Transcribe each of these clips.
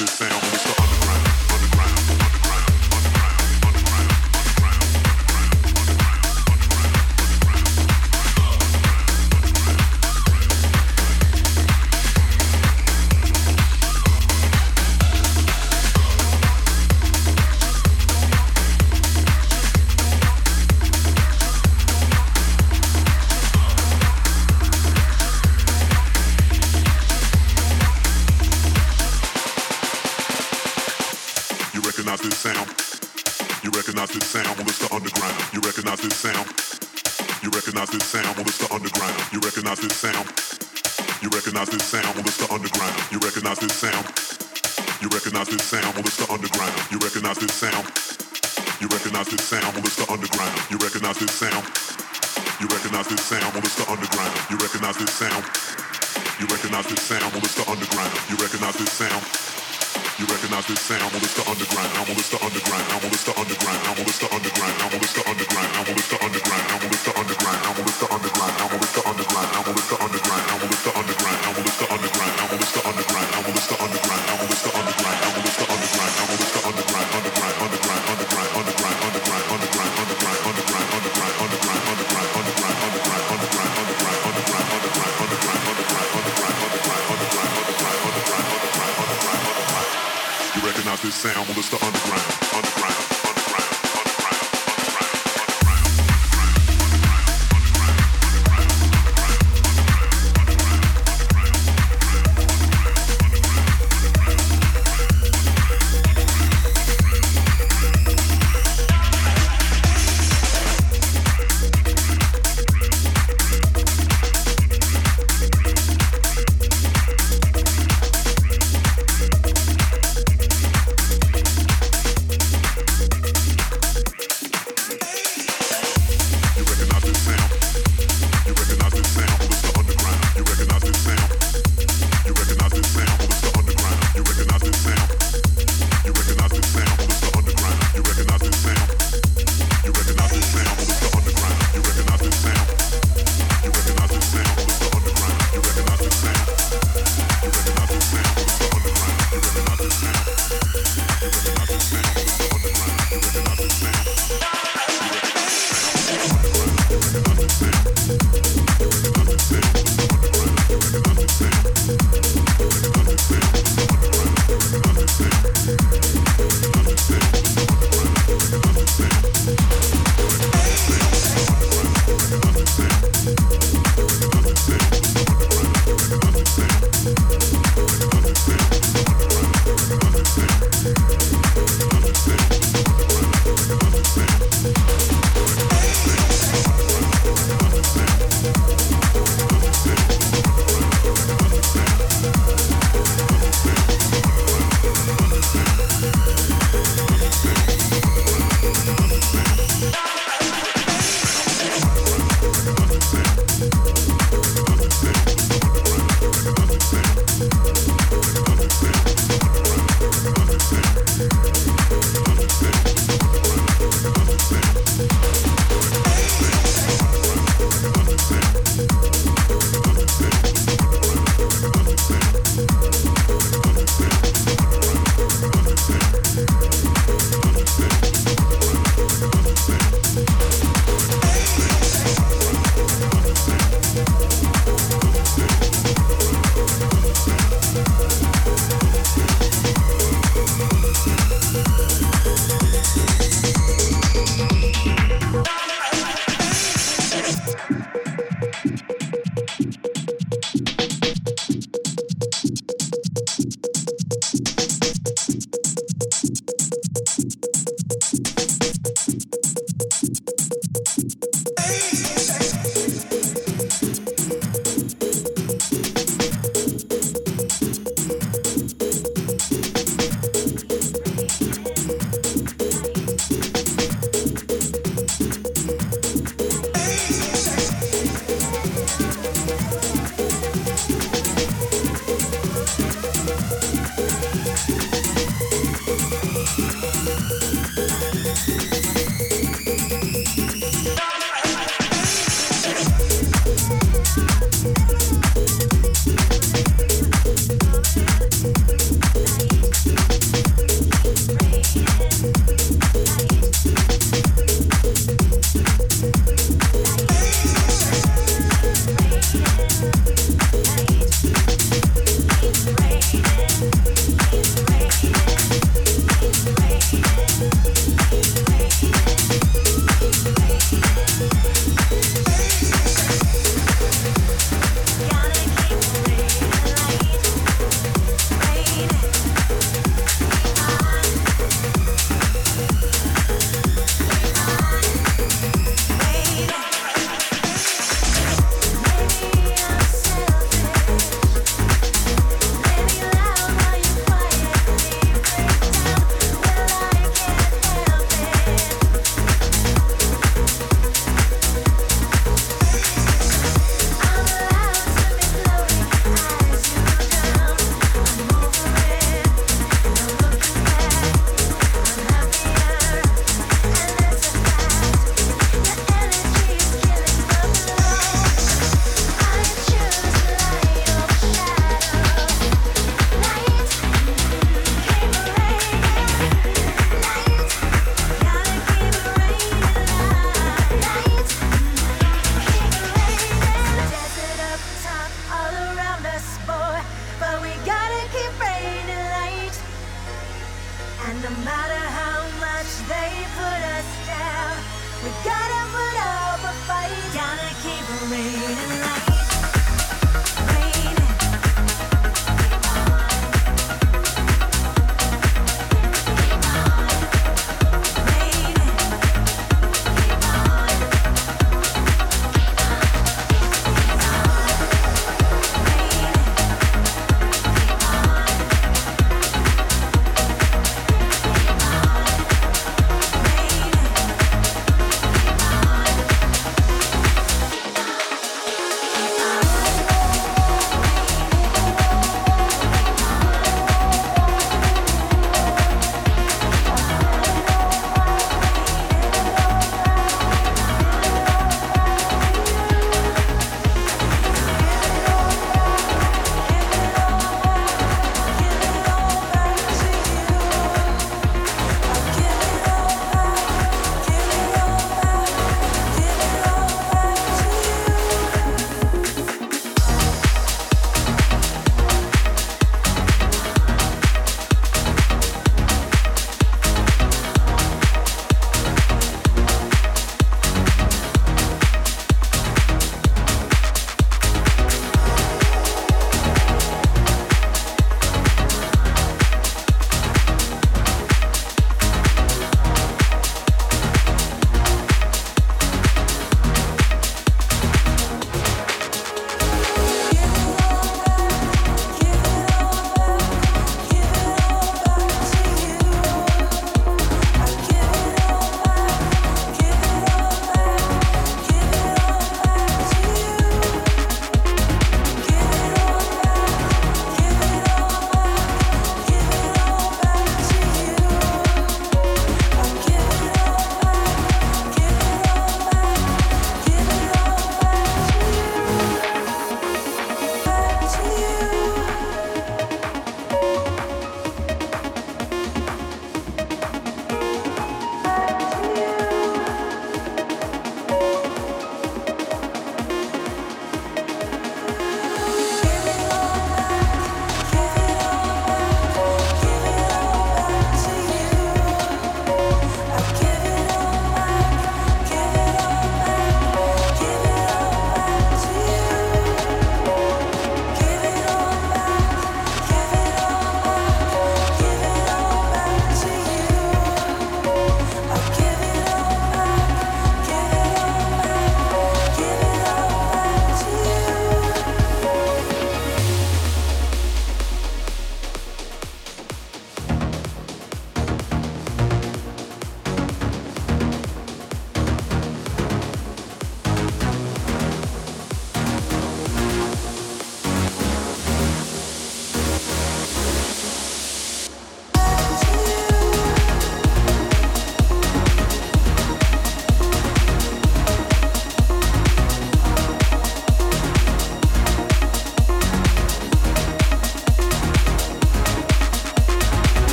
the sound.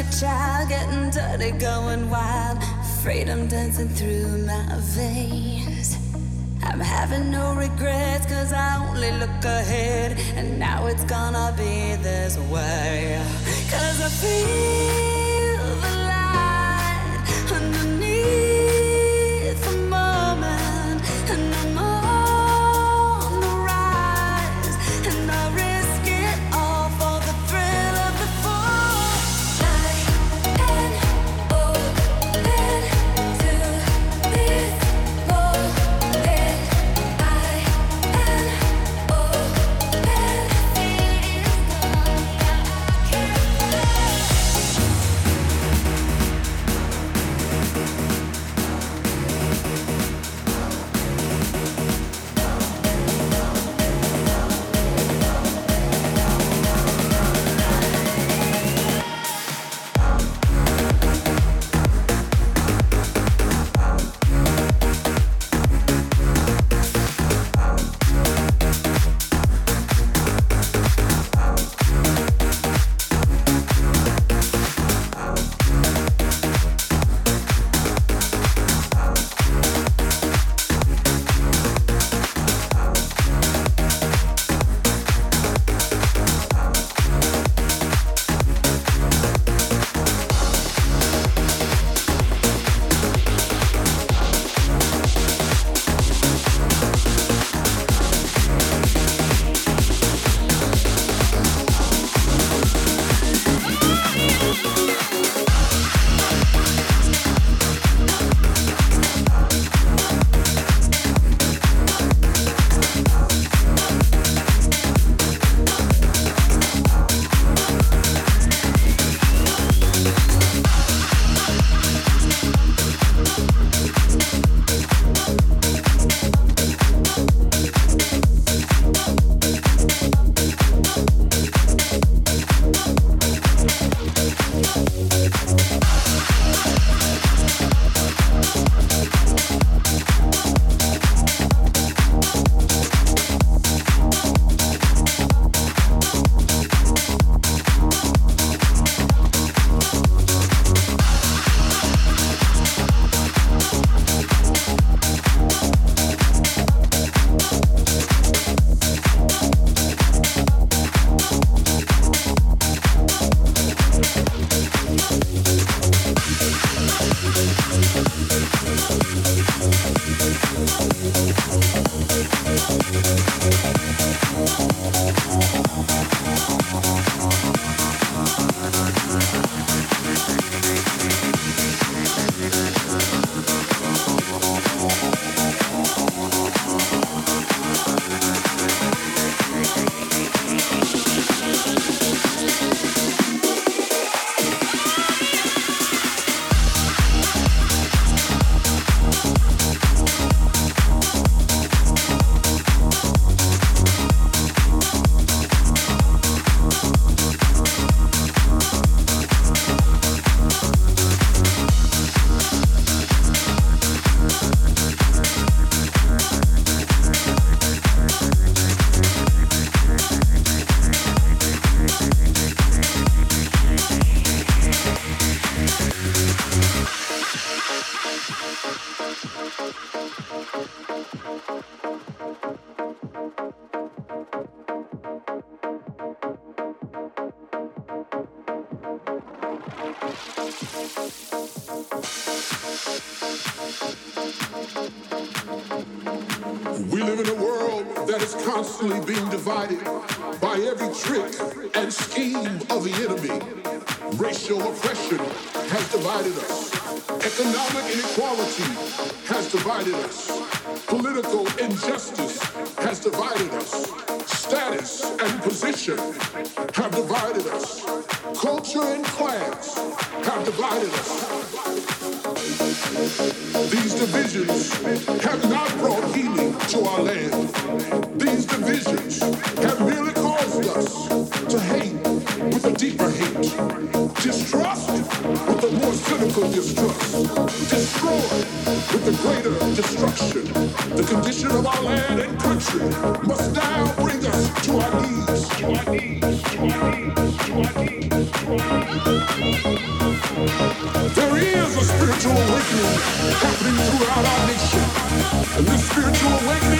a child, getting dirty, going wild. Freedom dancing through my veins. I'm having no regrets, cause I only look ahead. And now it's gonna be this way. Cause I feel. We live in a world that is constantly being divided by every trick and scheme of the enemy. Racial oppression has divided us. Economic inequality has divided us. Political injustice has divided us status and position have divided us. Culture and class have divided us. These divisions have not brought healing to our land. These divisions have merely caused us to hate with a deeper hate, distrust with a more cynical distrust, destroy destruction. The condition of our land and country must now bring us to our knees. To our knees, to our knees, to our knees, to our knees. There is a spiritual awakening happening throughout our nation. And this spiritual awakening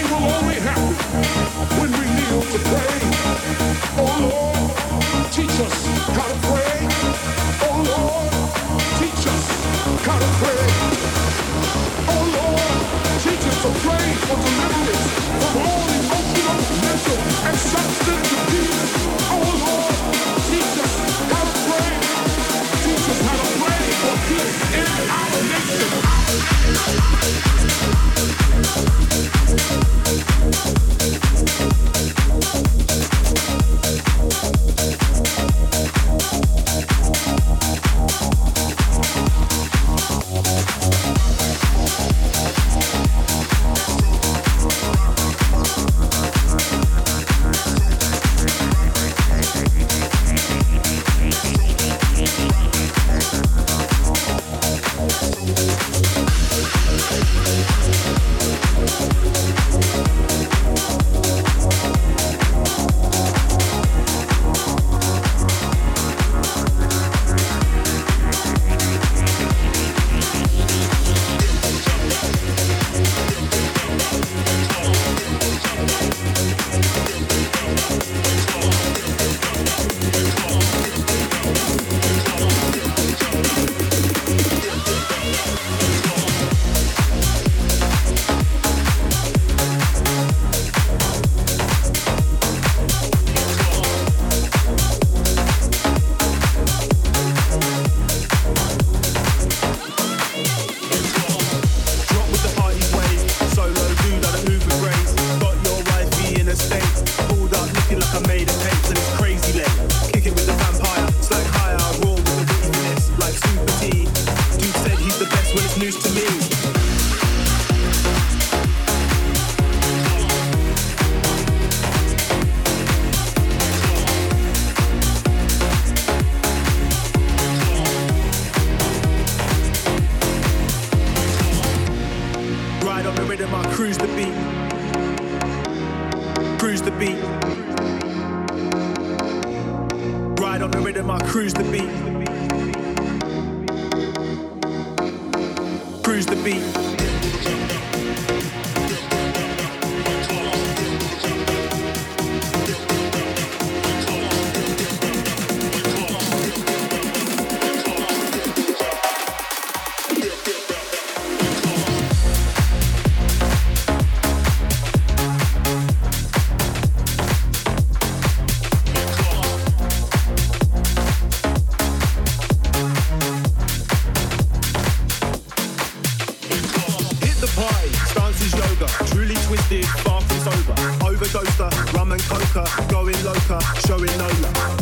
Barclays over. Overdoser, rum and coca, going loca, showing no love.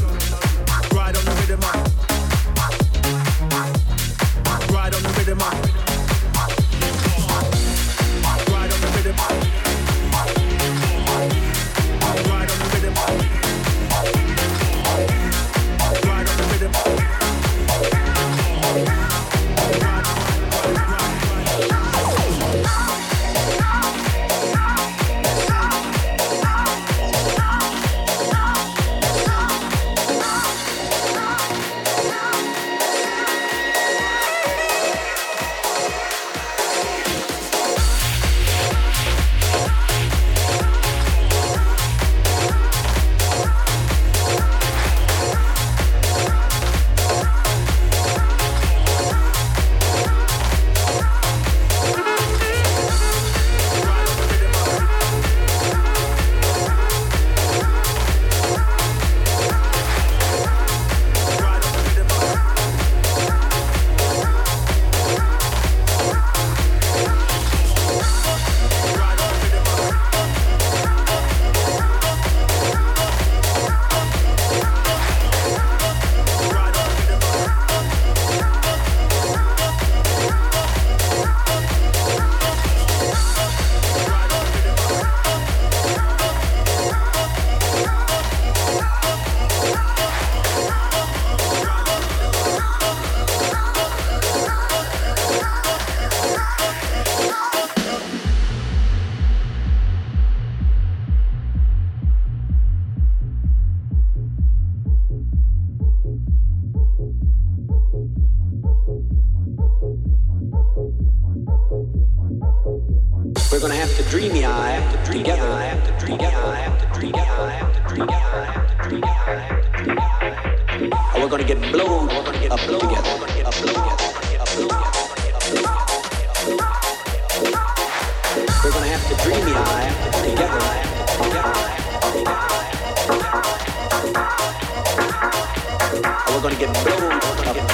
Dreamy. We're gonna have to dream me eye together Oh we're gonna get blown up together. Up together. We're gonna have to dreamy eye together. We're gonna get blown up